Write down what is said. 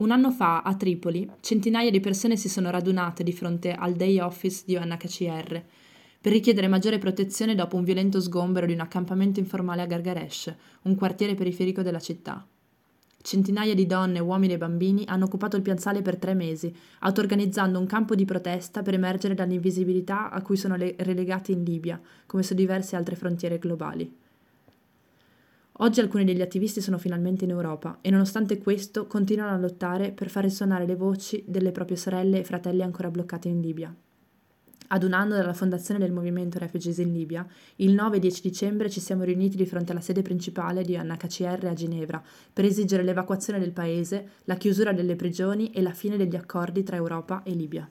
Un anno fa, a Tripoli, centinaia di persone si sono radunate di fronte al Day Office di UNHCR per richiedere maggiore protezione dopo un violento sgombero di un accampamento informale a Gargaresh, un quartiere periferico della città. Centinaia di donne, uomini e bambini hanno occupato il piazzale per tre mesi, auto-organizzando un campo di protesta per emergere dall'invisibilità a cui sono relegati in Libia, come su diverse altre frontiere globali. Oggi alcuni degli attivisti sono finalmente in Europa e nonostante questo continuano a lottare per far risuonare le voci delle proprie sorelle e fratelli ancora bloccati in Libia. Ad un anno dalla fondazione del movimento Refugees in Libia, il 9 e 10 dicembre ci siamo riuniti di fronte alla sede principale di UNHCR a Ginevra per esigere l'evacuazione del paese, la chiusura delle prigioni e la fine degli accordi tra Europa e Libia.